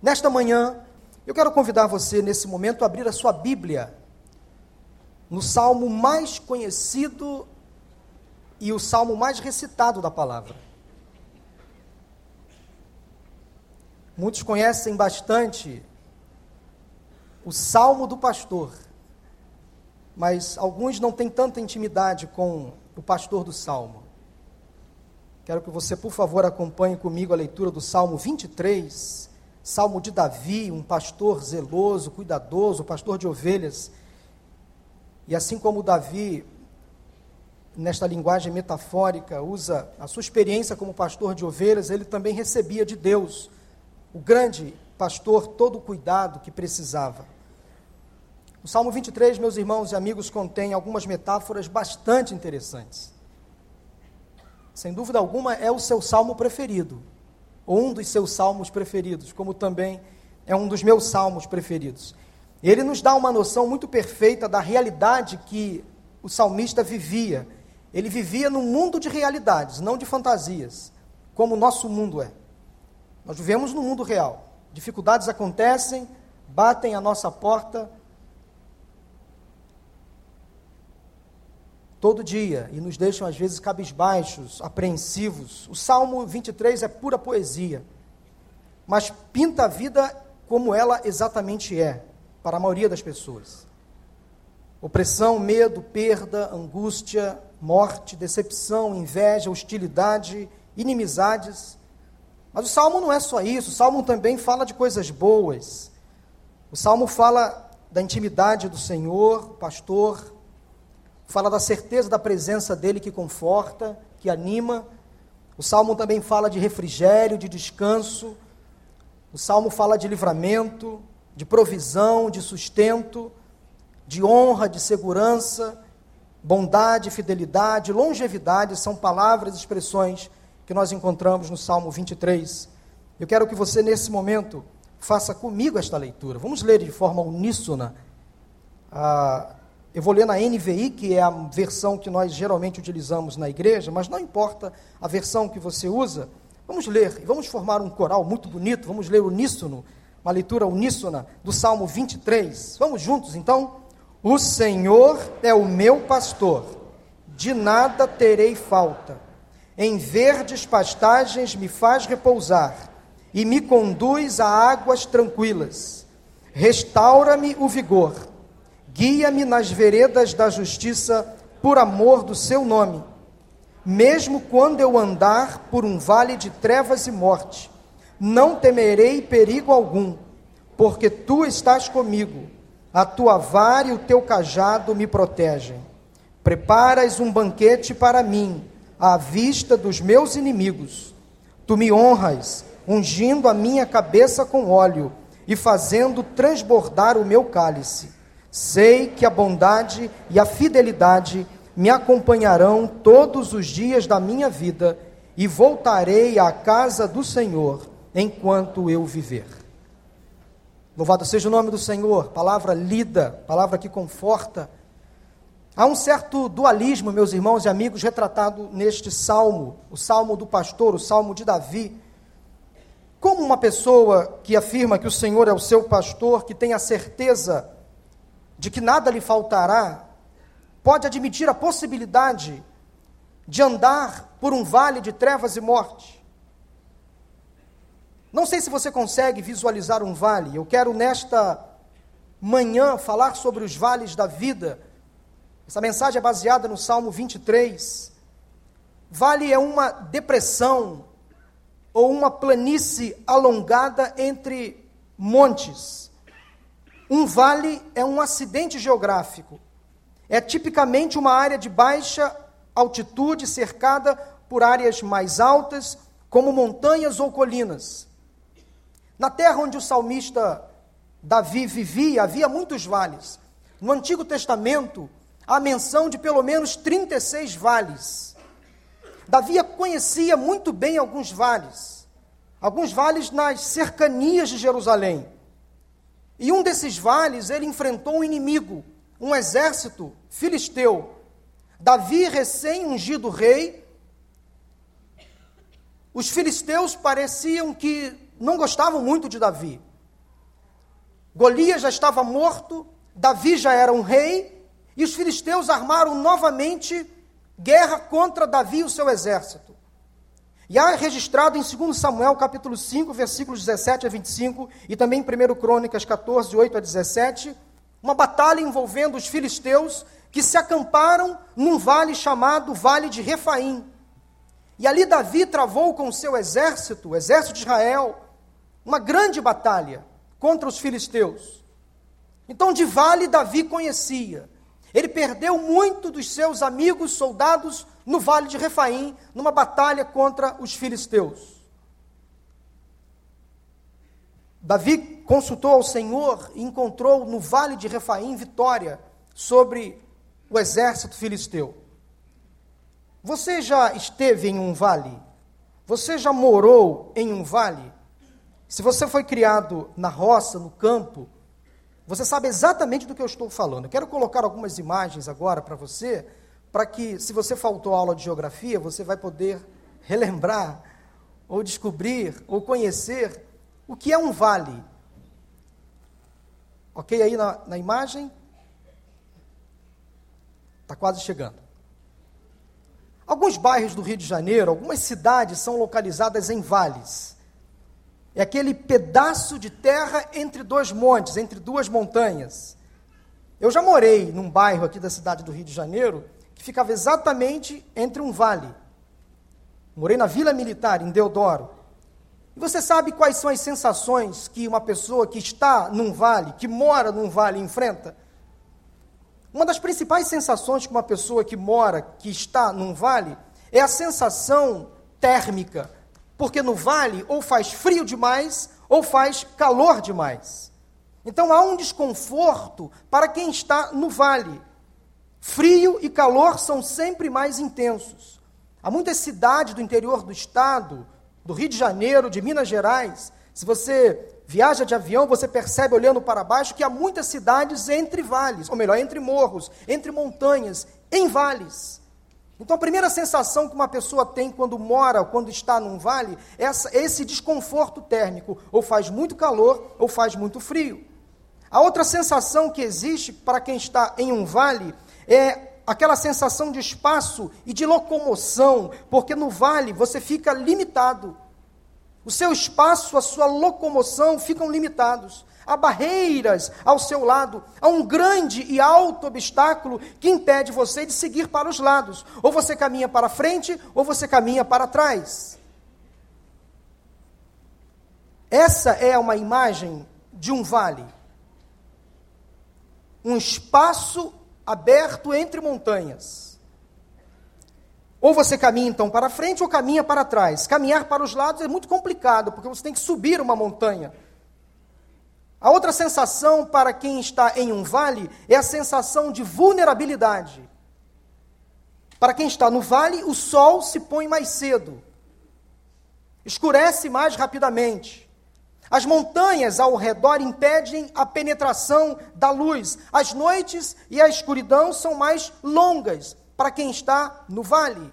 Nesta manhã, eu quero convidar você, nesse momento, a abrir a sua Bíblia no salmo mais conhecido e o salmo mais recitado da palavra. Muitos conhecem bastante o salmo do pastor, mas alguns não têm tanta intimidade com o pastor do salmo. Quero que você, por favor, acompanhe comigo a leitura do salmo 23, salmo de Davi, um pastor zeloso, cuidadoso, pastor de ovelhas. E assim como Davi nesta linguagem metafórica, usa a sua experiência como pastor de ovelhas, ele também recebia de Deus, o grande pastor, todo o cuidado que precisava. O Salmo 23, meus irmãos e amigos, contém algumas metáforas bastante interessantes. Sem dúvida alguma, é o seu salmo preferido, um dos seus salmos preferidos, como também é um dos meus salmos preferidos. Ele nos dá uma noção muito perfeita da realidade que o salmista vivia ele vivia num mundo de realidades, não de fantasias, como o nosso mundo é. Nós vivemos no mundo real. Dificuldades acontecem, batem a nossa porta todo dia e nos deixam às vezes cabisbaixos, apreensivos. O Salmo 23 é pura poesia, mas pinta a vida como ela exatamente é para a maioria das pessoas. Opressão, medo, perda, angústia, morte, decepção, inveja, hostilidade, inimizades. Mas o salmo não é só isso, o salmo também fala de coisas boas. O salmo fala da intimidade do Senhor, pastor, fala da certeza da presença dele que conforta, que anima. O salmo também fala de refrigério, de descanso. O salmo fala de livramento, de provisão, de sustento, de honra, de segurança Bondade, fidelidade, longevidade são palavras e expressões que nós encontramos no Salmo 23. Eu quero que você, nesse momento, faça comigo esta leitura. Vamos ler de forma uníssona. Ah, eu vou ler na NVI, que é a versão que nós geralmente utilizamos na igreja, mas não importa a versão que você usa. Vamos ler e vamos formar um coral muito bonito. Vamos ler uníssono, uma leitura uníssona do Salmo 23. Vamos juntos, então? O Senhor é o meu pastor, de nada terei falta. Em verdes pastagens me faz repousar e me conduz a águas tranquilas. Restaura-me o vigor, guia-me nas veredas da justiça por amor do seu nome. Mesmo quando eu andar por um vale de trevas e morte, não temerei perigo algum, porque tu estás comigo a tua vara e o teu cajado me protegem. Preparas um banquete para mim, à vista dos meus inimigos. Tu me honras, ungindo a minha cabeça com óleo e fazendo transbordar o meu cálice. Sei que a bondade e a fidelidade me acompanharão todos os dias da minha vida e voltarei à casa do Senhor enquanto eu viver. Louvado seja o nome do Senhor, palavra lida, palavra que conforta. Há um certo dualismo, meus irmãos e amigos, retratado neste salmo, o salmo do pastor, o salmo de Davi. Como uma pessoa que afirma que o Senhor é o seu pastor, que tem a certeza de que nada lhe faltará, pode admitir a possibilidade de andar por um vale de trevas e morte? Não sei se você consegue visualizar um vale. Eu quero nesta manhã falar sobre os vales da vida. Essa mensagem é baseada no Salmo 23. Vale é uma depressão ou uma planície alongada entre montes. Um vale é um acidente geográfico. É tipicamente uma área de baixa altitude cercada por áreas mais altas, como montanhas ou colinas. Na terra onde o salmista Davi vivia, havia muitos vales. No Antigo Testamento, há menção de pelo menos 36 vales. Davi conhecia muito bem alguns vales, alguns vales nas cercanias de Jerusalém. E um desses vales ele enfrentou um inimigo, um exército filisteu. Davi, recém-ungido rei, os filisteus pareciam que não gostavam muito de Davi. Golias já estava morto, Davi já era um rei, e os filisteus armaram novamente guerra contra Davi e o seu exército. E há registrado em 2 Samuel, capítulo 5, versículos 17 a 25, e também em 1 Crônicas 14, 8 a 17, uma batalha envolvendo os filisteus que se acamparam num vale chamado Vale de Refaim. E ali Davi travou com o seu exército, o exército de Israel, uma grande batalha contra os filisteus. Então, de vale, Davi conhecia. Ele perdeu muito dos seus amigos soldados no vale de Refaim, numa batalha contra os filisteus. Davi consultou ao Senhor e encontrou no vale de Refaim vitória sobre o exército filisteu. Você já esteve em um vale? Você já morou em um vale? Se você foi criado na roça, no campo, você sabe exatamente do que eu estou falando. Eu quero colocar algumas imagens agora para você, para que, se você faltou aula de geografia, você vai poder relembrar, ou descobrir, ou conhecer o que é um vale. Ok aí na, na imagem? Está quase chegando. Alguns bairros do Rio de Janeiro, algumas cidades são localizadas em vales. É aquele pedaço de terra entre dois montes, entre duas montanhas. Eu já morei num bairro aqui da cidade do Rio de Janeiro que ficava exatamente entre um vale. Morei na Vila Militar, em Deodoro. E você sabe quais são as sensações que uma pessoa que está num vale, que mora num vale, enfrenta? Uma das principais sensações que uma pessoa que mora, que está num vale, é a sensação térmica, porque no vale ou faz frio demais ou faz calor demais. Então há um desconforto para quem está no vale. Frio e calor são sempre mais intensos. Há muitas cidades do interior do estado, do Rio de Janeiro, de Minas Gerais, se você viaja de avião, você percebe olhando para baixo que há muitas cidades entre vales, ou melhor, entre morros, entre montanhas, em vales. Então a primeira sensação que uma pessoa tem quando mora, quando está num vale, é essa, esse desconforto térmico, ou faz muito calor, ou faz muito frio. A outra sensação que existe para quem está em um vale é aquela sensação de espaço e de locomoção, porque no vale você fica limitado. O seu espaço, a sua locomoção ficam limitados. Há barreiras ao seu lado. Há um grande e alto obstáculo que impede você de seguir para os lados. Ou você caminha para frente, ou você caminha para trás. Essa é uma imagem de um vale. Um espaço aberto entre montanhas. Ou você caminha então para frente ou caminha para trás. Caminhar para os lados é muito complicado, porque você tem que subir uma montanha. A outra sensação para quem está em um vale é a sensação de vulnerabilidade. Para quem está no vale, o sol se põe mais cedo, escurece mais rapidamente. As montanhas ao redor impedem a penetração da luz. As noites e a escuridão são mais longas, para quem está no vale.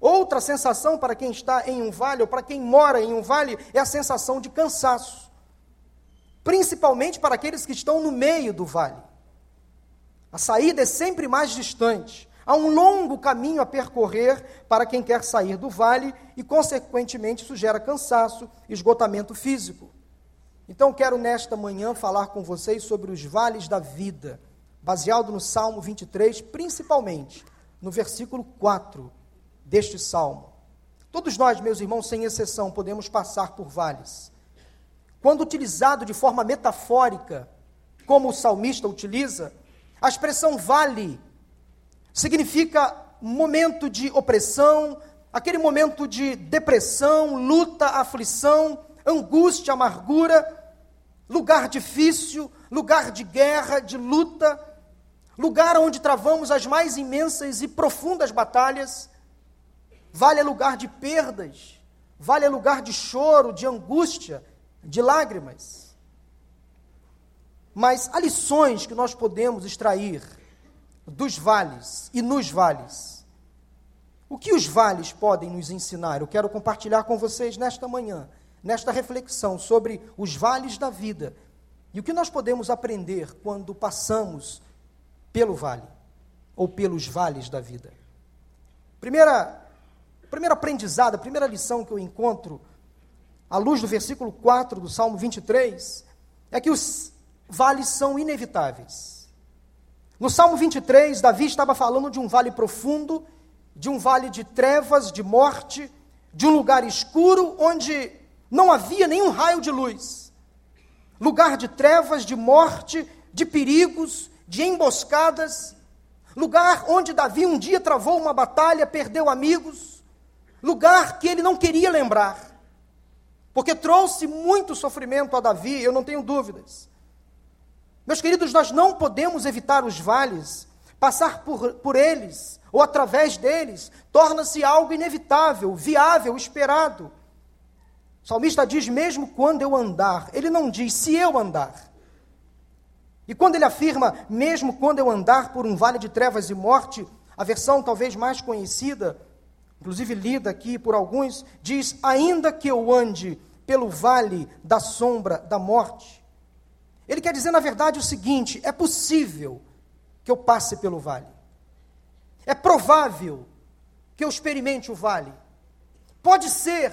Outra sensação para quem está em um vale, ou para quem mora em um vale, é a sensação de cansaço. Principalmente para aqueles que estão no meio do vale. A saída é sempre mais distante. Há um longo caminho a percorrer para quem quer sair do vale e, consequentemente, isso gera cansaço, esgotamento físico. Então, quero nesta manhã falar com vocês sobre os vales da vida baseado no Salmo 23, principalmente no versículo 4 deste salmo. Todos nós, meus irmãos, sem exceção, podemos passar por vales. Quando utilizado de forma metafórica, como o salmista utiliza, a expressão vale significa momento de opressão, aquele momento de depressão, luta, aflição, angústia, amargura, lugar difícil, lugar de guerra, de luta, lugar onde travamos as mais imensas e profundas batalhas, vale é lugar de perdas, vale é lugar de choro, de angústia, de lágrimas. Mas há lições que nós podemos extrair dos vales e nos vales. O que os vales podem nos ensinar? Eu quero compartilhar com vocês nesta manhã nesta reflexão sobre os vales da vida e o que nós podemos aprender quando passamos pelo vale ou pelos vales da vida. Primeira, primeiro aprendizado, a primeira lição que eu encontro à luz do versículo 4 do Salmo 23 é que os vales são inevitáveis. No Salmo 23, Davi estava falando de um vale profundo, de um vale de trevas, de morte, de um lugar escuro onde não havia nenhum raio de luz. Lugar de trevas, de morte, de perigos, de emboscadas. Lugar onde Davi um dia travou uma batalha, perdeu amigos. Lugar que ele não queria lembrar. Porque trouxe muito sofrimento a Davi, eu não tenho dúvidas. Meus queridos, nós não podemos evitar os vales, passar por, por eles ou através deles, torna-se algo inevitável, viável, esperado. O salmista diz: mesmo quando eu andar, ele não diz se eu andar. E quando ele afirma, mesmo quando eu andar por um vale de trevas e morte, a versão talvez mais conhecida, inclusive lida aqui por alguns, diz: ainda que eu ande pelo vale da sombra da morte. Ele quer dizer, na verdade, o seguinte: é possível que eu passe pelo vale. É provável que eu experimente o vale. Pode ser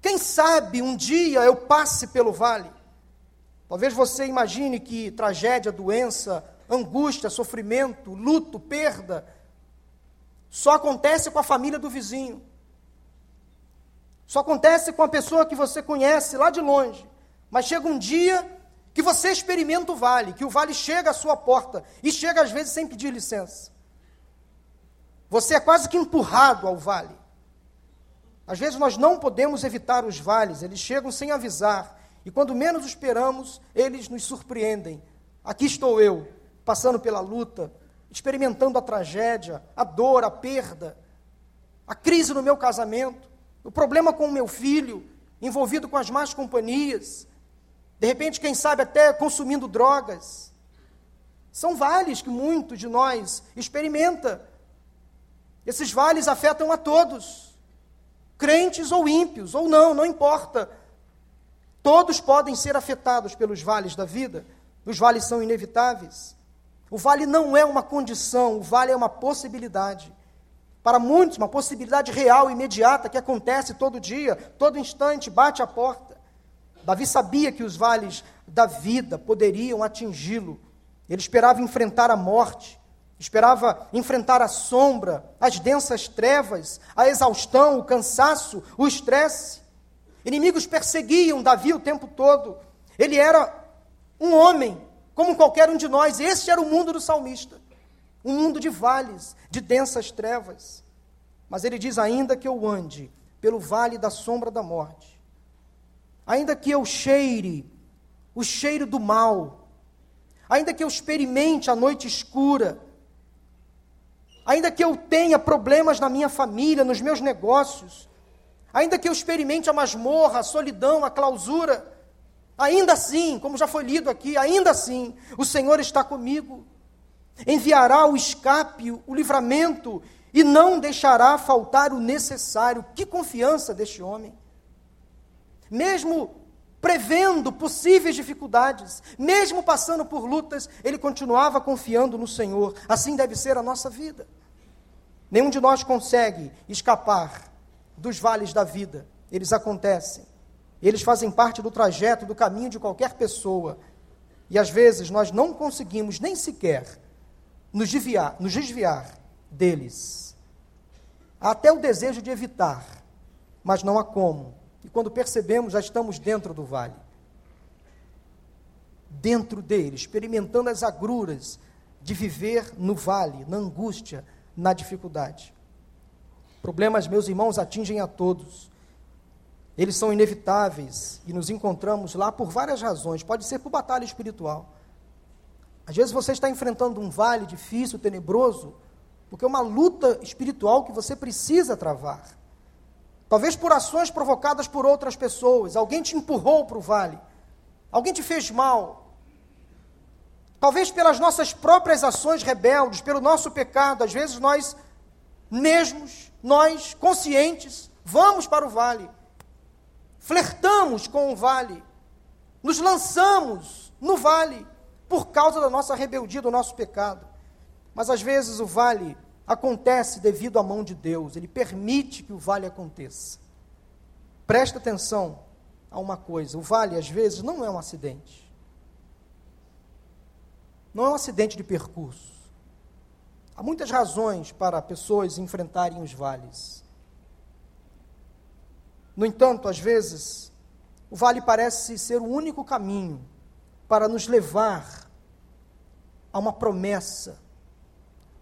quem sabe um dia eu passe pelo vale. Talvez você imagine que tragédia, doença, angústia, sofrimento, luto, perda, só acontece com a família do vizinho. Só acontece com a pessoa que você conhece lá de longe. Mas chega um dia que você experimenta o vale, que o vale chega à sua porta e chega às vezes sem pedir licença. Você é quase que empurrado ao vale. Às vezes nós não podemos evitar os vales, eles chegam sem avisar, e quando menos esperamos, eles nos surpreendem. Aqui estou eu, passando pela luta, experimentando a tragédia, a dor, a perda, a crise no meu casamento, o problema com o meu filho, envolvido com as más companhias, de repente, quem sabe, até consumindo drogas. São vales que muitos de nós experimenta. Esses vales afetam a todos crentes ou ímpios, ou não, não importa. Todos podem ser afetados pelos vales da vida, os vales são inevitáveis. O vale não é uma condição, o vale é uma possibilidade. Para muitos, uma possibilidade real, imediata, que acontece todo dia, todo instante, bate a porta. Davi sabia que os vales da vida poderiam atingi-lo. Ele esperava enfrentar a morte, Esperava enfrentar a sombra, as densas trevas, a exaustão, o cansaço, o estresse. Inimigos perseguiam Davi o tempo todo. Ele era um homem, como qualquer um de nós. Este era o mundo do salmista. Um mundo de vales, de densas trevas. Mas ele diz: ainda que eu ande pelo vale da sombra da morte, ainda que eu cheire o cheiro do mal, ainda que eu experimente a noite escura, ainda que eu tenha problemas na minha família, nos meus negócios, ainda que eu experimente a masmorra, a solidão, a clausura, ainda assim, como já foi lido aqui, ainda assim, o Senhor está comigo, enviará o escape, o livramento, e não deixará faltar o necessário. Que confiança deste homem! Mesmo prevendo possíveis dificuldades, mesmo passando por lutas, ele continuava confiando no Senhor. Assim deve ser a nossa vida. Nenhum de nós consegue escapar dos vales da vida. Eles acontecem. Eles fazem parte do trajeto, do caminho de qualquer pessoa. E às vezes nós não conseguimos nem sequer nos desviar, nos desviar deles. Há até o desejo de evitar, mas não há como e quando percebemos, já estamos dentro do vale. Dentro dele, experimentando as agruras de viver no vale, na angústia, na dificuldade. Problemas, meus irmãos, atingem a todos. Eles são inevitáveis e nos encontramos lá por várias razões. Pode ser por batalha espiritual. Às vezes você está enfrentando um vale difícil, tenebroso, porque é uma luta espiritual que você precisa travar. Talvez por ações provocadas por outras pessoas. Alguém te empurrou para o vale. Alguém te fez mal. Talvez pelas nossas próprias ações rebeldes, pelo nosso pecado. Às vezes nós mesmos, nós conscientes, vamos para o vale. Flertamos com o vale, nos lançamos no vale por causa da nossa rebeldia, do nosso pecado. Mas às vezes o vale acontece devido à mão de Deus, ele permite que o vale aconteça. Presta atenção a uma coisa: o vale às vezes não é um acidente. Não é um acidente de percurso. Há muitas razões para pessoas enfrentarem os vales. No entanto, às vezes, o vale parece ser o único caminho para nos levar a uma promessa,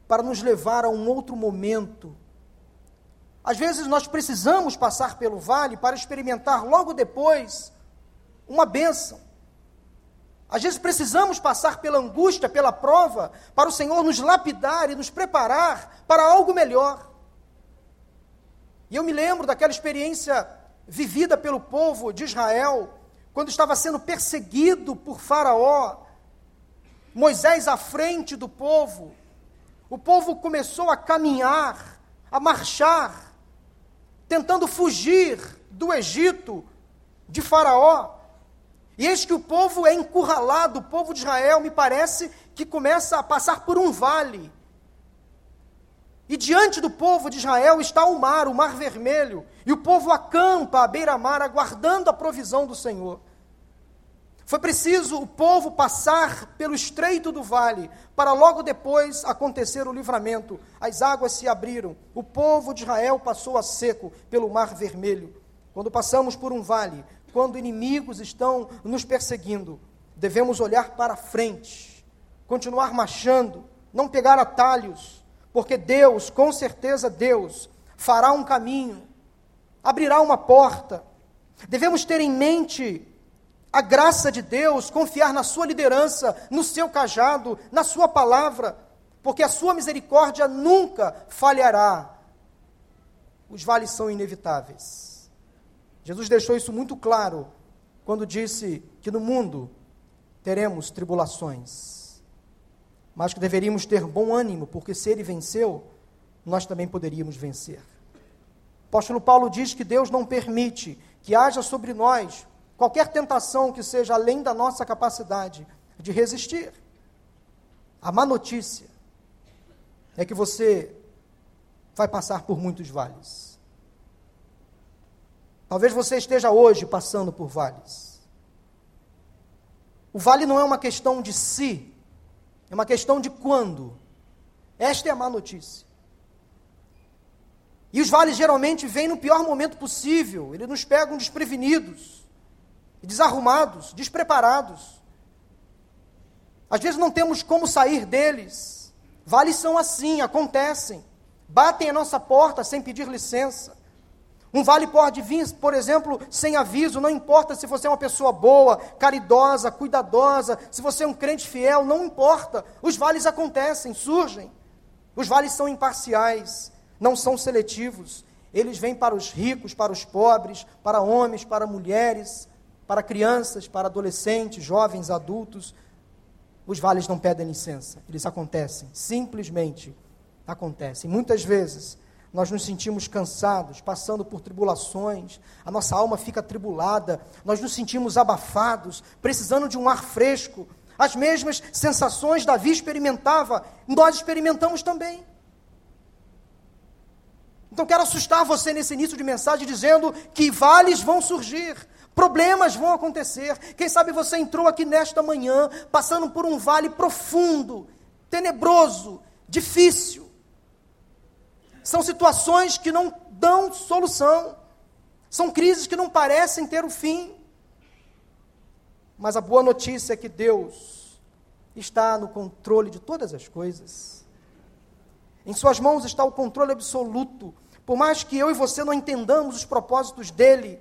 para nos levar a um outro momento. Às vezes nós precisamos passar pelo vale para experimentar logo depois uma bênção. Às vezes precisamos passar pela angústia, pela prova, para o Senhor nos lapidar e nos preparar para algo melhor. E eu me lembro daquela experiência vivida pelo povo de Israel, quando estava sendo perseguido por Faraó, Moisés à frente do povo, o povo começou a caminhar, a marchar, tentando fugir do Egito, de Faraó. E eis que o povo é encurralado, o povo de Israel, me parece que começa a passar por um vale. E diante do povo de Israel está o mar, o mar vermelho, e o povo acampa à beira-mar, aguardando a provisão do Senhor. Foi preciso o povo passar pelo estreito do vale, para logo depois acontecer o livramento. As águas se abriram, o povo de Israel passou a seco pelo mar vermelho. Quando passamos por um vale, quando inimigos estão nos perseguindo, devemos olhar para frente, continuar marchando, não pegar atalhos, porque Deus, com certeza Deus, fará um caminho, abrirá uma porta. Devemos ter em mente a graça de Deus, confiar na sua liderança, no seu cajado, na sua palavra, porque a sua misericórdia nunca falhará. Os vales são inevitáveis. Jesus deixou isso muito claro quando disse que no mundo teremos tribulações, mas que deveríamos ter bom ânimo, porque se ele venceu, nós também poderíamos vencer. Apóstolo Paulo diz que Deus não permite que haja sobre nós qualquer tentação que seja além da nossa capacidade de resistir. A má notícia é que você vai passar por muitos vales. Talvez você esteja hoje passando por vales. O vale não é uma questão de si, é uma questão de quando. Esta é a má notícia. E os vales geralmente vêm no pior momento possível, eles nos pegam desprevenidos, desarrumados, despreparados. Às vezes não temos como sair deles. Vales são assim, acontecem. Batem a nossa porta sem pedir licença. Um vale pode vir, por exemplo, sem aviso, não importa se você é uma pessoa boa, caridosa, cuidadosa, se você é um crente fiel, não importa. Os vales acontecem, surgem. Os vales são imparciais, não são seletivos. Eles vêm para os ricos, para os pobres, para homens, para mulheres, para crianças, para adolescentes, jovens, adultos. Os vales não pedem licença, eles acontecem, simplesmente acontecem. Muitas vezes nós nos sentimos cansados, passando por tribulações, a nossa alma fica tribulada, nós nos sentimos abafados, precisando de um ar fresco. As mesmas sensações Davi experimentava, nós experimentamos também. Então quero assustar você nesse início de mensagem dizendo que vales vão surgir, problemas vão acontecer. Quem sabe você entrou aqui nesta manhã passando por um vale profundo, tenebroso, difícil. São situações que não dão solução. São crises que não parecem ter o fim. Mas a boa notícia é que Deus está no controle de todas as coisas. Em Suas mãos está o controle absoluto. Por mais que eu e você não entendamos os propósitos dele,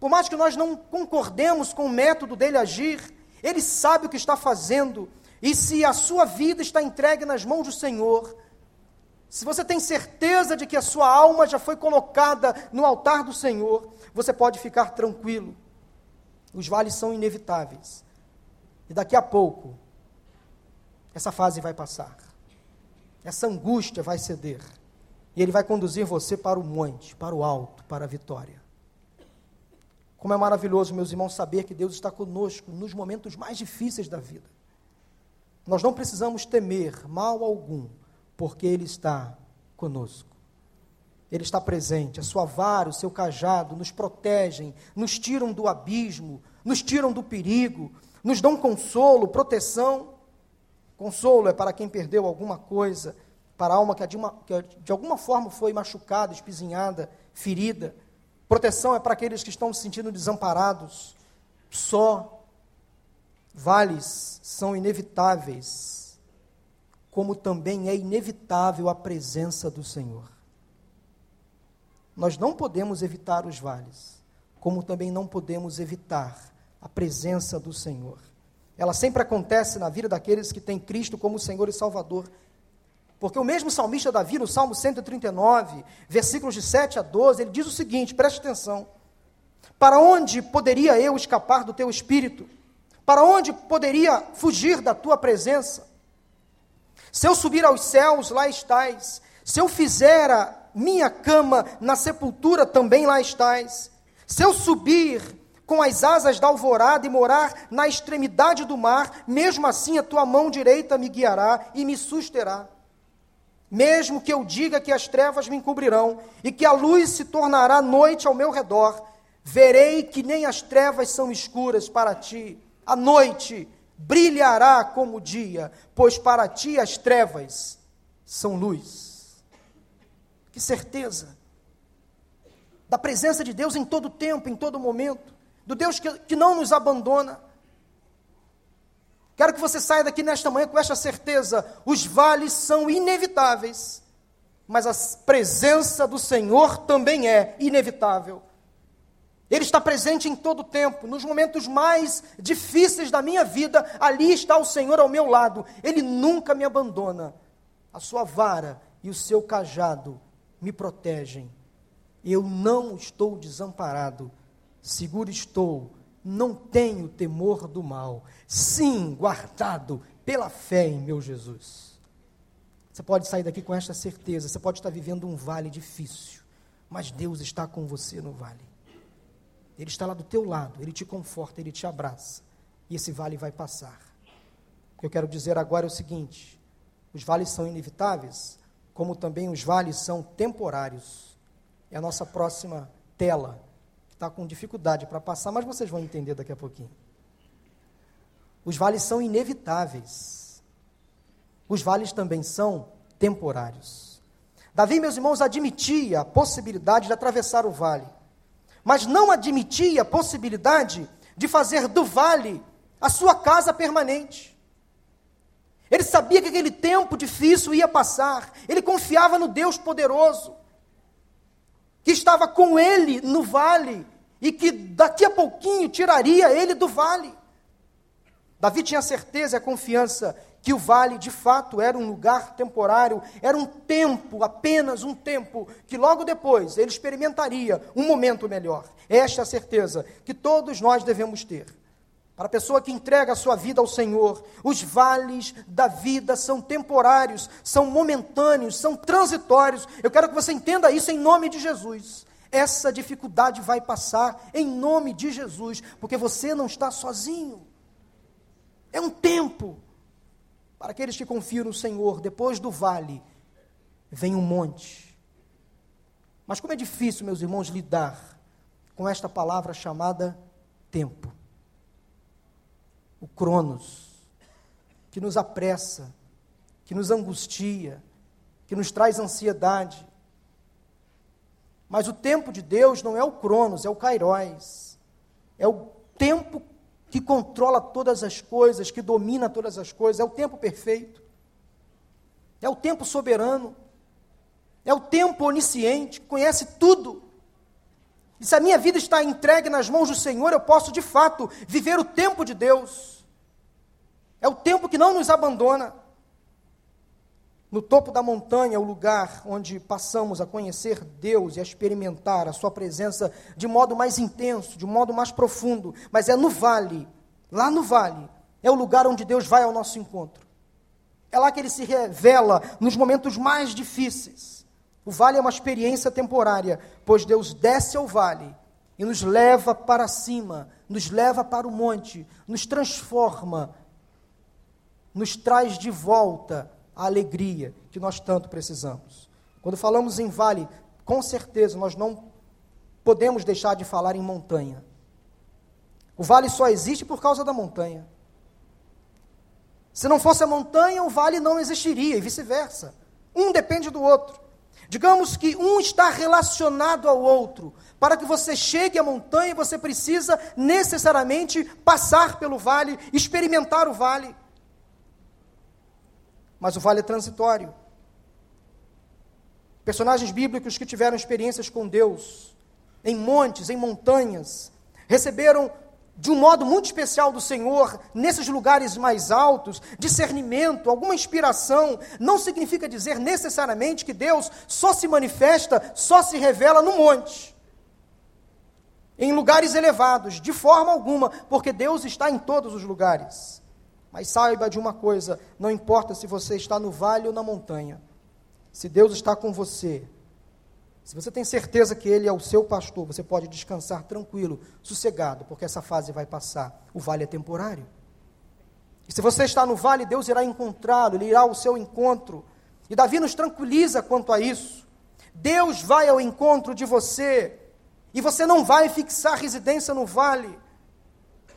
por mais que nós não concordemos com o método dele agir, ele sabe o que está fazendo. E se a sua vida está entregue nas mãos do Senhor, se você tem certeza de que a sua alma já foi colocada no altar do Senhor, você pode ficar tranquilo. Os vales são inevitáveis. E daqui a pouco, essa fase vai passar. Essa angústia vai ceder. E Ele vai conduzir você para o monte, para o alto, para a vitória. Como é maravilhoso, meus irmãos, saber que Deus está conosco nos momentos mais difíceis da vida. Nós não precisamos temer mal algum, porque Ele está conosco. Ele está presente, a sua vara, o seu cajado nos protegem, nos tiram do abismo, nos tiram do perigo, nos dão consolo, proteção. Consolo é para quem perdeu alguma coisa, para a alma que de, uma, que de alguma forma foi machucada, espizinhada, ferida. Proteção é para aqueles que estão se sentindo desamparados, só. Vales são inevitáveis, como também é inevitável a presença do Senhor. Nós não podemos evitar os vales, como também não podemos evitar a presença do Senhor. Ela sempre acontece na vida daqueles que têm Cristo como Senhor e Salvador. Porque o mesmo salmista Davi, no Salmo 139, versículos de 7 a 12, ele diz o seguinte: preste atenção. Para onde poderia eu escapar do teu espírito? Para onde poderia fugir da tua presença? Se eu subir aos céus, lá estás. Se eu fizer a minha cama na sepultura, também lá estás. Se eu subir com as asas da alvorada e morar na extremidade do mar, mesmo assim a tua mão direita me guiará e me susterá. Mesmo que eu diga que as trevas me encobrirão e que a luz se tornará noite ao meu redor, verei que nem as trevas são escuras para ti. A noite brilhará como o dia, pois para ti as trevas são luz. Que certeza da presença de Deus em todo tempo, em todo momento, do Deus que, que não nos abandona. Quero que você saia daqui nesta manhã com esta certeza: os vales são inevitáveis, mas a presença do Senhor também é inevitável. Ele está presente em todo o tempo, nos momentos mais difíceis da minha vida, ali está o Senhor ao meu lado. Ele nunca me abandona. A sua vara e o seu cajado me protegem. Eu não estou desamparado, seguro estou não tenho temor do mal, sim, guardado pela fé em meu Jesus. Você pode sair daqui com esta certeza, você pode estar vivendo um vale difícil, mas Deus está com você no vale. Ele está lá do teu lado, ele te conforta, ele te abraça, e esse vale vai passar. O que eu quero dizer agora é o seguinte: os vales são inevitáveis, como também os vales são temporários. É a nossa próxima tela está com dificuldade para passar, mas vocês vão entender daqui a pouquinho. Os vales são inevitáveis. Os vales também são temporários. Davi, meus irmãos, admitia a possibilidade de atravessar o vale, mas não admitia a possibilidade de fazer do vale a sua casa permanente. Ele sabia que aquele tempo difícil ia passar, ele confiava no Deus poderoso que estava com ele no vale e que daqui a pouquinho tiraria ele do vale. Davi tinha certeza e a confiança que o vale de fato era um lugar temporário, era um tempo, apenas um tempo, que logo depois ele experimentaria um momento melhor. Esta é a certeza que todos nós devemos ter. Para a pessoa que entrega a sua vida ao Senhor, os vales da vida são temporários, são momentâneos, são transitórios. Eu quero que você entenda isso em nome de Jesus. Essa dificuldade vai passar em nome de Jesus, porque você não está sozinho. É um tempo. Para aqueles que confiam no Senhor, depois do vale, vem um monte. Mas como é difícil, meus irmãos, lidar com esta palavra chamada tempo o Cronos, que nos apressa, que nos angustia, que nos traz ansiedade. Mas o tempo de Deus não é o Cronos, é o Kairóis. É o tempo que controla todas as coisas, que domina todas as coisas, é o tempo perfeito. É o tempo soberano. É o tempo onisciente, que conhece tudo. E se a minha vida está entregue nas mãos do Senhor, eu posso de fato viver o tempo de Deus. É o tempo que não nos abandona. No topo da montanha o lugar onde passamos a conhecer Deus e a experimentar a Sua presença de modo mais intenso, de modo mais profundo. Mas é no vale, lá no vale, é o lugar onde Deus vai ao nosso encontro. É lá que Ele se revela nos momentos mais difíceis. O vale é uma experiência temporária, pois Deus desce ao vale e nos leva para cima, nos leva para o monte, nos transforma, nos traz de volta a alegria que nós tanto precisamos. Quando falamos em vale, com certeza nós não podemos deixar de falar em montanha. O vale só existe por causa da montanha. Se não fosse a montanha, o vale não existiria, e vice-versa. Um depende do outro. Digamos que um está relacionado ao outro. Para que você chegue à montanha, você precisa necessariamente passar pelo vale, experimentar o vale. Mas o vale é transitório. Personagens bíblicos que tiveram experiências com Deus, em montes, em montanhas, receberam de um modo muito especial do Senhor, nesses lugares mais altos, discernimento, alguma inspiração, não significa dizer necessariamente que Deus só se manifesta, só se revela no monte, em lugares elevados, de forma alguma, porque Deus está em todos os lugares. Mas saiba de uma coisa: não importa se você está no vale ou na montanha, se Deus está com você, se você tem certeza que Ele é o seu pastor, você pode descansar tranquilo, sossegado, porque essa fase vai passar. O vale é temporário. E se você está no vale, Deus irá encontrá-lo, Ele irá ao seu encontro. E Davi nos tranquiliza quanto a isso. Deus vai ao encontro de você, e você não vai fixar residência no vale.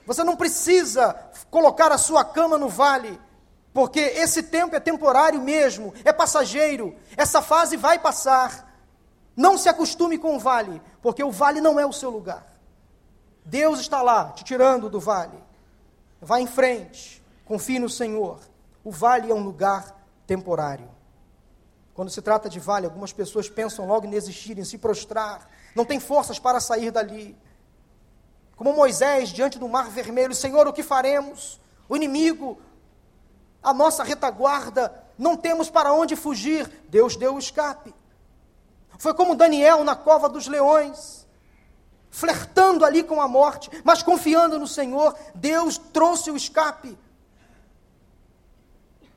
Você não precisa colocar a sua cama no vale, porque esse tempo é temporário mesmo, é passageiro. Essa fase vai passar. Não se acostume com o vale, porque o vale não é o seu lugar. Deus está lá, te tirando do vale. Vá em frente, confie no Senhor. O vale é um lugar temporário. Quando se trata de vale, algumas pessoas pensam logo em desistir, em se prostrar, não tem forças para sair dali. Como Moisés diante do mar vermelho, Senhor, o que faremos? O inimigo, a nossa retaguarda, não temos para onde fugir. Deus deu o escape. Foi como Daniel na cova dos leões, flertando ali com a morte, mas confiando no Senhor, Deus trouxe o escape.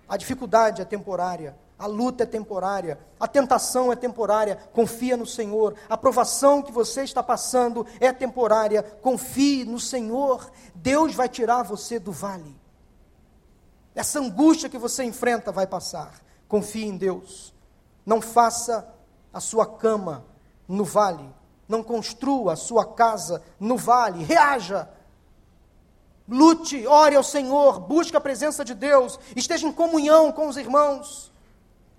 A dificuldade é temporária, a luta é temporária, a tentação é temporária, confia no Senhor. A provação que você está passando é temporária, confie no Senhor. Deus vai tirar você do vale. Essa angústia que você enfrenta vai passar. Confie em Deus. Não faça a sua cama no vale, não construa a sua casa no vale, reaja. Lute, ore ao Senhor, busque a presença de Deus, esteja em comunhão com os irmãos.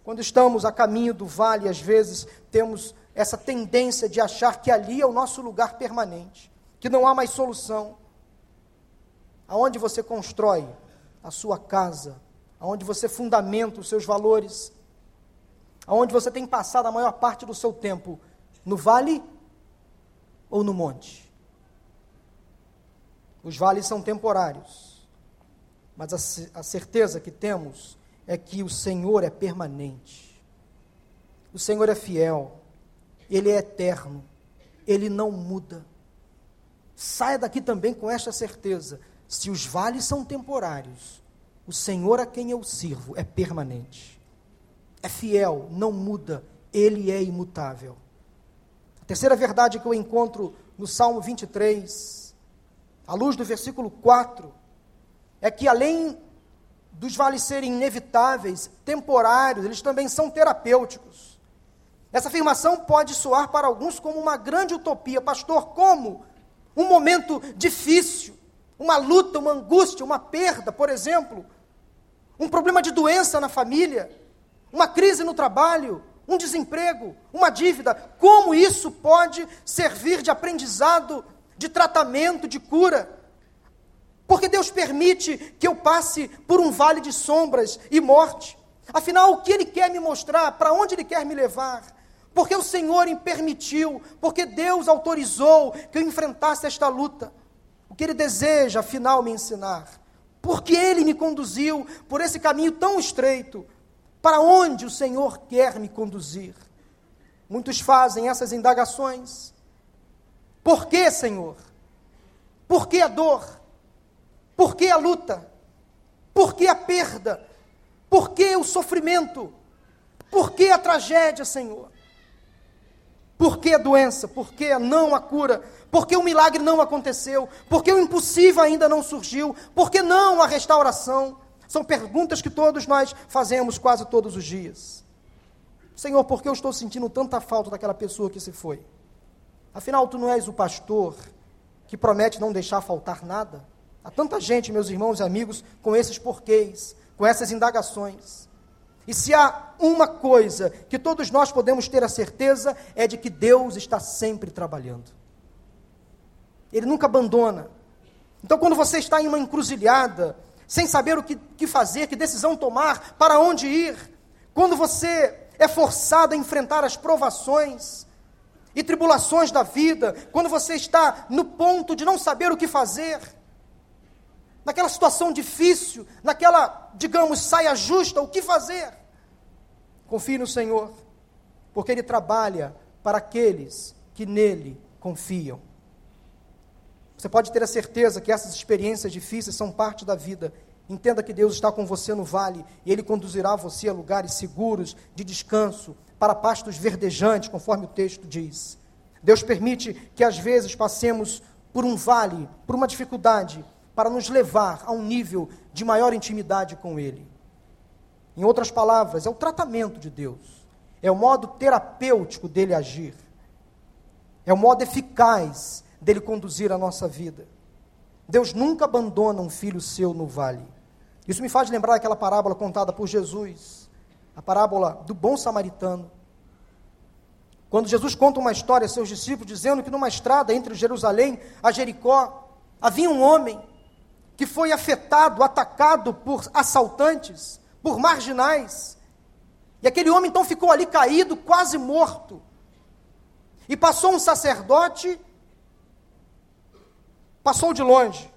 Quando estamos a caminho do vale, às vezes temos essa tendência de achar que ali é o nosso lugar permanente, que não há mais solução. Aonde você constrói a sua casa, aonde você fundamenta os seus valores, Aonde você tem passado a maior parte do seu tempo? No vale ou no monte? Os vales são temporários, mas a, certeza que temos é que o Senhor é permanente. O Senhor é fiel, Ele é eterno, Ele não muda. Saia daqui também com esta certeza: se os vales são temporários, o Senhor a quem eu sirvo é permanente é fiel, não muda, ele é imutável. A terceira verdade que eu encontro no Salmo 23, à luz do versículo 4, é que além dos vales serem inevitáveis, temporários, eles também são terapêuticos. Essa afirmação pode soar para alguns como uma grande utopia. Pastor, como? Um momento difícil, uma luta, uma angústia, uma perda, por exemplo, um problema de doença na família, uma crise no trabalho, um desemprego, uma dívida, como isso pode servir de aprendizado, de tratamento, de cura? Porque Deus permite que eu passe por um vale de sombras e morte. Afinal, o que Ele quer me mostrar? Para onde Ele quer me levar? Porque o Senhor me permitiu, porque Deus autorizou que eu enfrentasse esta luta. O que Ele deseja, afinal, me ensinar? Porque Ele me conduziu por esse caminho tão estreito, para onde o Senhor quer me conduzir? Muitos fazem essas indagações. Por que, Senhor? Por que a dor? Por que a luta? Por que a perda? Por que o sofrimento? Por que a tragédia, Senhor? Por que a doença? Por que não a cura? Por que o milagre não aconteceu? Por que o impossível ainda não surgiu? Por que não a restauração? São perguntas que todos nós fazemos quase todos os dias. Senhor, por que eu estou sentindo tanta falta daquela pessoa que se foi? Afinal, tu não és o pastor que promete não deixar faltar nada? Há tanta gente, meus irmãos e amigos, com esses porquês, com essas indagações. E se há uma coisa que todos nós podemos ter a certeza, é de que Deus está sempre trabalhando. Ele nunca abandona. Então, quando você está em uma encruzilhada, sem saber o que, que fazer, que decisão tomar, para onde ir, quando você é forçado a enfrentar as provações e tribulações da vida, quando você está no ponto de não saber o que fazer, naquela situação difícil, naquela, digamos, saia justa, o que fazer? Confie no Senhor, porque Ele trabalha para aqueles que nele confiam. Você pode ter a certeza que essas experiências difíceis são parte da vida. Entenda que Deus está com você no vale e Ele conduzirá você a lugares seguros de descanso, para pastos verdejantes, conforme o texto diz. Deus permite que às vezes passemos por um vale, por uma dificuldade, para nos levar a um nível de maior intimidade com Ele. Em outras palavras, é o tratamento de Deus, é o modo terapêutico dele agir, é o modo eficaz dele conduzir a nossa vida. Deus nunca abandona um filho seu no vale. Isso me faz lembrar aquela parábola contada por Jesus, a parábola do bom samaritano. Quando Jesus conta uma história a seus discípulos, dizendo que numa estrada entre Jerusalém a Jericó havia um homem que foi afetado, atacado por assaltantes, por marginais. E aquele homem então ficou ali caído, quase morto. E passou um sacerdote, passou de longe.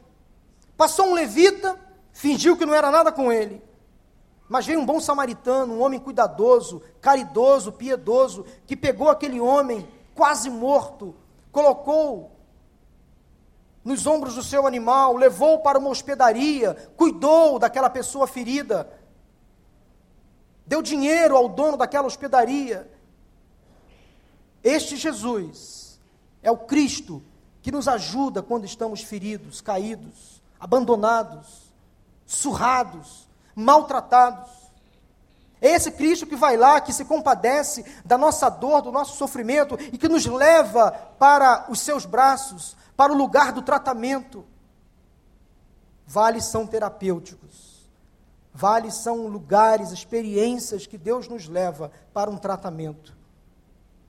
Passou um levita, fingiu que não era nada com ele. Mas veio um bom samaritano, um homem cuidadoso, caridoso, piedoso, que pegou aquele homem quase morto, colocou nos ombros do seu animal, levou para uma hospedaria, cuidou daquela pessoa ferida, deu dinheiro ao dono daquela hospedaria. Este Jesus é o Cristo que nos ajuda quando estamos feridos, caídos, abandonados, surrados, maltratados. É esse Cristo que vai lá, que se compadece da nossa dor, do nosso sofrimento e que nos leva para os seus braços, para o lugar do tratamento. Vales são terapêuticos. Vales são lugares, experiências que Deus nos leva para um tratamento.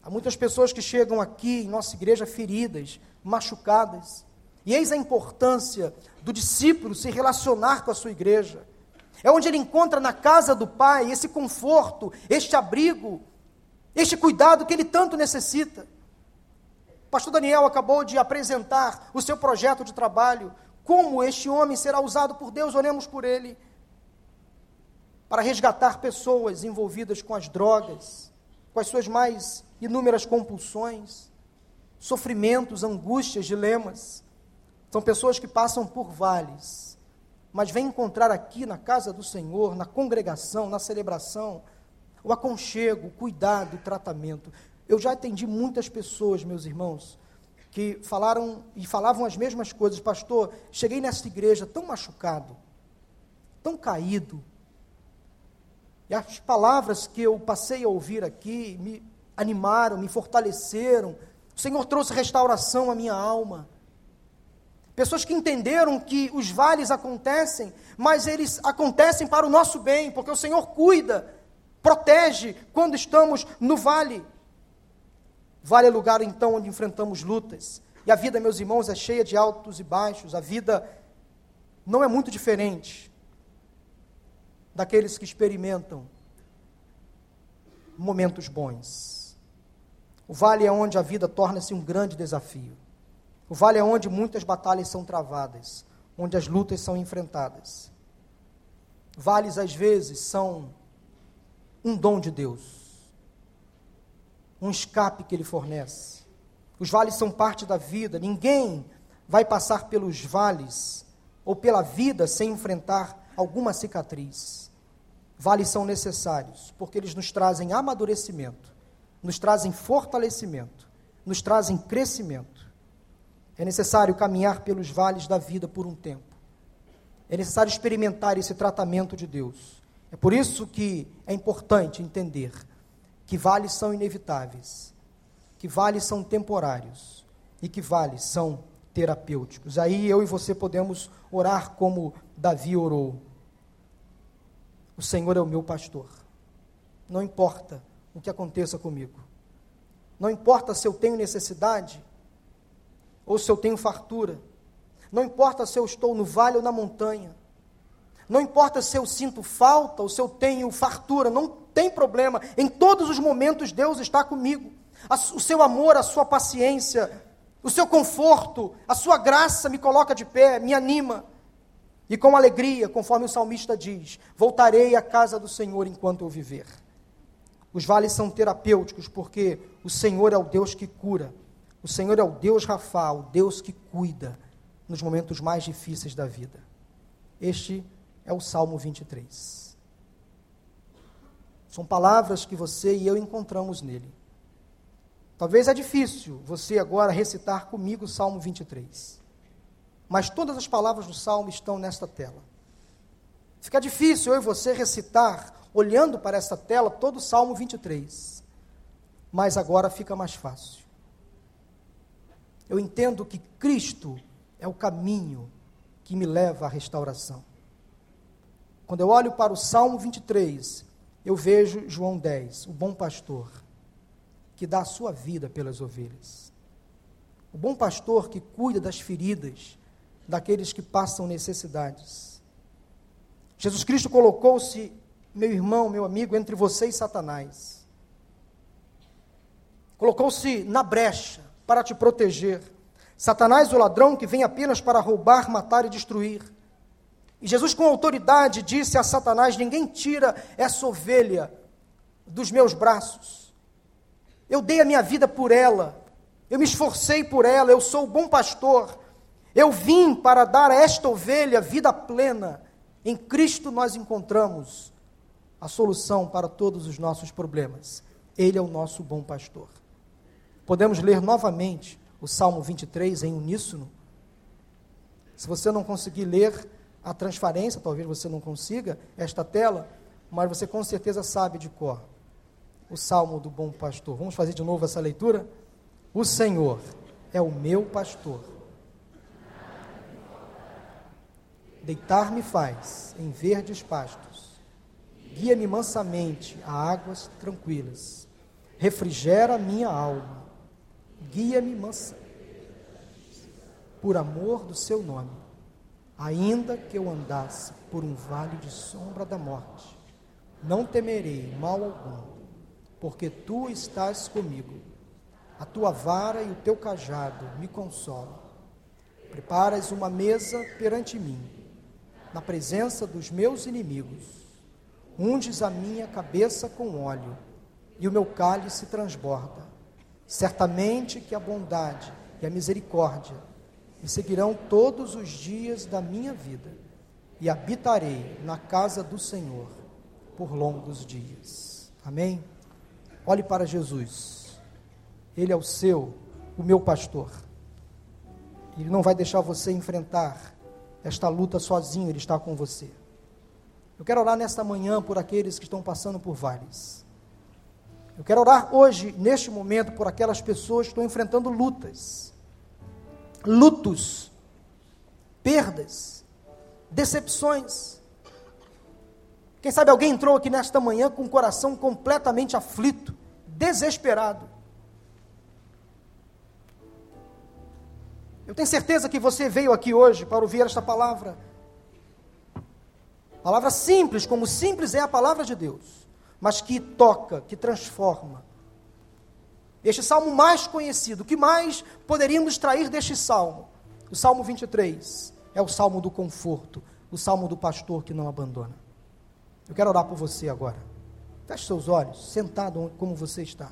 Há muitas pessoas que chegam aqui em nossa igreja feridas, machucadas. E eis a importância do discípulo se relacionar com a sua igreja. É onde ele encontra na casa do Pai esse conforto, este abrigo, este cuidado que ele tanto necessita. Pastor Daniel acabou de apresentar o seu projeto de trabalho. Como este homem será usado por Deus, oremos por ele. Para resgatar pessoas envolvidas com as drogas, com as suas mais inúmeras compulsões, sofrimentos, angústias, dilemas. São pessoas que passam por vales, mas vêm encontrar aqui na casa do Senhor, na congregação, na celebração, o aconchego, o cuidado, o tratamento. Eu já atendi muitas pessoas, meus irmãos, que falaram e falavam as mesmas coisas. Pastor, cheguei nessa igreja tão machucado, tão caído. E as palavras que eu passei a ouvir aqui me animaram, me fortaleceram. O Senhor trouxe restauração à minha alma. Pessoas que entenderam que os vales acontecem, mas eles acontecem para o nosso bem, porque o Senhor cuida, protege quando estamos no vale. Vale é lugar então onde enfrentamos lutas. E a vida, meus irmãos, é cheia de altos e baixos. A vida não é muito diferente daqueles que experimentam momentos bons. O vale é onde a vida torna-se um grande desafio. O vale é onde muitas batalhas são travadas, onde as lutas são enfrentadas. Vales, às vezes, são um dom de Deus um escape que ele fornece. Os vales são parte da vida, ninguém vai passar pelos vales ou pela vida sem enfrentar alguma cicatriz. Vales são necessários, porque eles nos trazem amadurecimento, nos trazem fortalecimento, nos trazem crescimento. É necessário caminhar pelos vales da vida por um tempo. É necessário experimentar esse tratamento de Deus. É por isso que é importante entender que vales são inevitáveis, que vales são temporários e que vales são terapêuticos. Aí eu e você podemos orar como Davi orou. O Senhor é o meu pastor. Não importa o que aconteça comigo. Não importa se eu tenho necessidade ou se eu tenho fartura. Não importa se eu estou no vale ou na montanha. Não importa se eu sinto falta ou se eu tenho fartura, não tem problema. Em todos os momentos Deus está comigo. O seu amor, a sua paciência, o seu conforto, a sua graça me coloca de pé, me anima. E com alegria, conforme o salmista diz, voltarei à casa do Senhor enquanto eu viver. Os vales são terapêuticos porque o Senhor é o Deus que cura. O Senhor é o Deus Rafa, o Deus que cuida nos momentos mais difíceis da vida. Este é o Salmo 23. São palavras que você e eu encontramos nele. Talvez é difícil você agora recitar comigo o Salmo 23. Mas todas as palavras do Salmo estão nesta tela. Fica difícil eu e você recitar olhando para essa tela todo o Salmo 23. Mas agora fica mais fácil. Eu entendo que Cristo é o caminho que me leva à restauração. Quando eu olho para o Salmo 23, eu vejo João 10, o bom pastor, que dá a sua vida pelas ovelhas. O bom pastor que cuida das feridas daqueles que passam necessidades. Jesus Cristo colocou-se meu irmão, meu amigo, entre você e Satanás. Colocou-se na brecha para te proteger. Satanás, o ladrão que vem apenas para roubar, matar e destruir. E Jesus, com autoridade, disse a Satanás: Ninguém tira essa ovelha dos meus braços. Eu dei a minha vida por ela, eu me esforcei por ela, eu sou o bom pastor. Eu vim para dar a esta ovelha vida plena. Em Cristo nós encontramos a solução para todos os nossos problemas. Ele é o nosso bom pastor. Podemos ler novamente o Salmo 23 em uníssono. Se você não conseguir ler a transparência, talvez você não consiga esta tela, mas você com certeza sabe de cor o Salmo do bom pastor. Vamos fazer de novo essa leitura? O Senhor é o meu pastor. Deitar-me faz em verdes pastos Guia-me mansamente a águas tranquilas. Refrigera minha alma. Guia-me mansamente. Por amor do seu nome. Ainda que eu andasse por um vale de sombra da morte, não temerei mal algum, porque tu estás comigo. A tua vara e o teu cajado me consolam. Preparas uma mesa perante mim, na presença dos meus inimigos unges a minha cabeça com óleo, e o meu cálice transborda. Certamente que a bondade e a misericórdia me seguirão todos os dias da minha vida, e habitarei na casa do Senhor por longos dias. Amém? Olhe para Jesus. Ele é o seu, o meu pastor. Ele não vai deixar você enfrentar esta luta sozinho, ele está com você. Eu quero orar nesta manhã por aqueles que estão passando por vales. Eu quero orar hoje, neste momento, por aquelas pessoas que estão enfrentando lutas, lutos, perdas, decepções. Quem sabe alguém entrou aqui nesta manhã com o coração completamente aflito, desesperado. Eu tenho certeza que você veio aqui hoje para ouvir esta palavra Palavra simples, como simples é a palavra de Deus, mas que toca, que transforma. Este salmo mais conhecido, o que mais poderíamos extrair deste salmo? O salmo 23 é o salmo do conforto, o salmo do pastor que não abandona. Eu quero orar por você agora. Feche seus olhos, sentado como você está.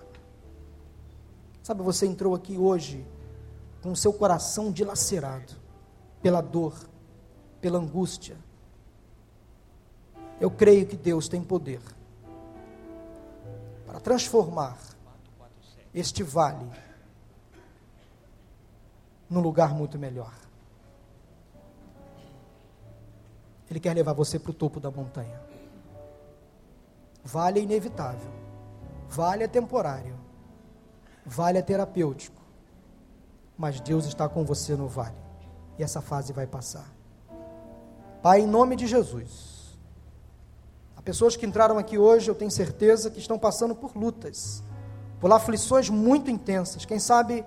Sabe, você entrou aqui hoje com o seu coração dilacerado pela dor, pela angústia, eu creio que Deus tem poder para transformar este vale num lugar muito melhor. Ele quer levar você para o topo da montanha. Vale é inevitável. Vale é temporário. Vale é terapêutico. Mas Deus está com você no vale. E essa fase vai passar. Pai, em nome de Jesus. Há pessoas que entraram aqui hoje, eu tenho certeza que estão passando por lutas, por aflições muito intensas. Quem sabe,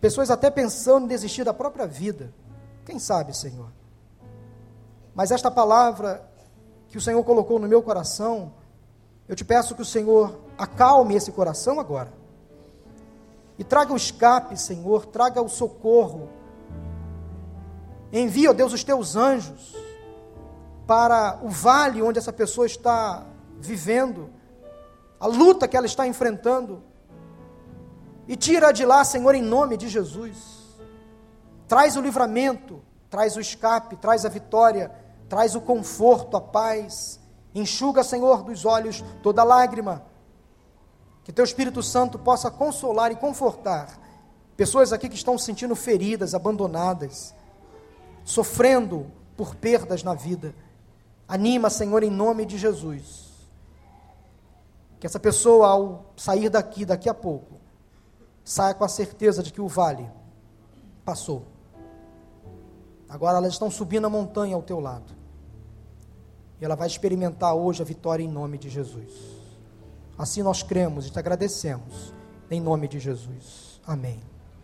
pessoas até pensando em desistir da própria vida. Quem sabe, Senhor? Mas esta palavra que o Senhor colocou no meu coração, eu te peço que o Senhor acalme esse coração agora. E traga o escape, Senhor, traga o socorro. Envia, ó Deus, os teus anjos para o vale onde essa pessoa está vivendo, a luta que ela está enfrentando. E tira de lá, Senhor, em nome de Jesus. Traz o livramento, traz o escape, traz a vitória traz o conforto, a paz, enxuga, Senhor, dos olhos toda lágrima. Que teu Espírito Santo possa consolar e confortar pessoas aqui que estão se sentindo feridas, abandonadas, sofrendo por perdas na vida. Anima, Senhor, em nome de Jesus. Que essa pessoa, ao sair daqui, daqui a pouco, saia com a certeza de que o vale passou Agora elas estão subindo a montanha ao teu lado. E ela vai experimentar hoje a vitória em nome de Jesus. Assim nós cremos e te agradecemos. Em nome de Jesus. Amém.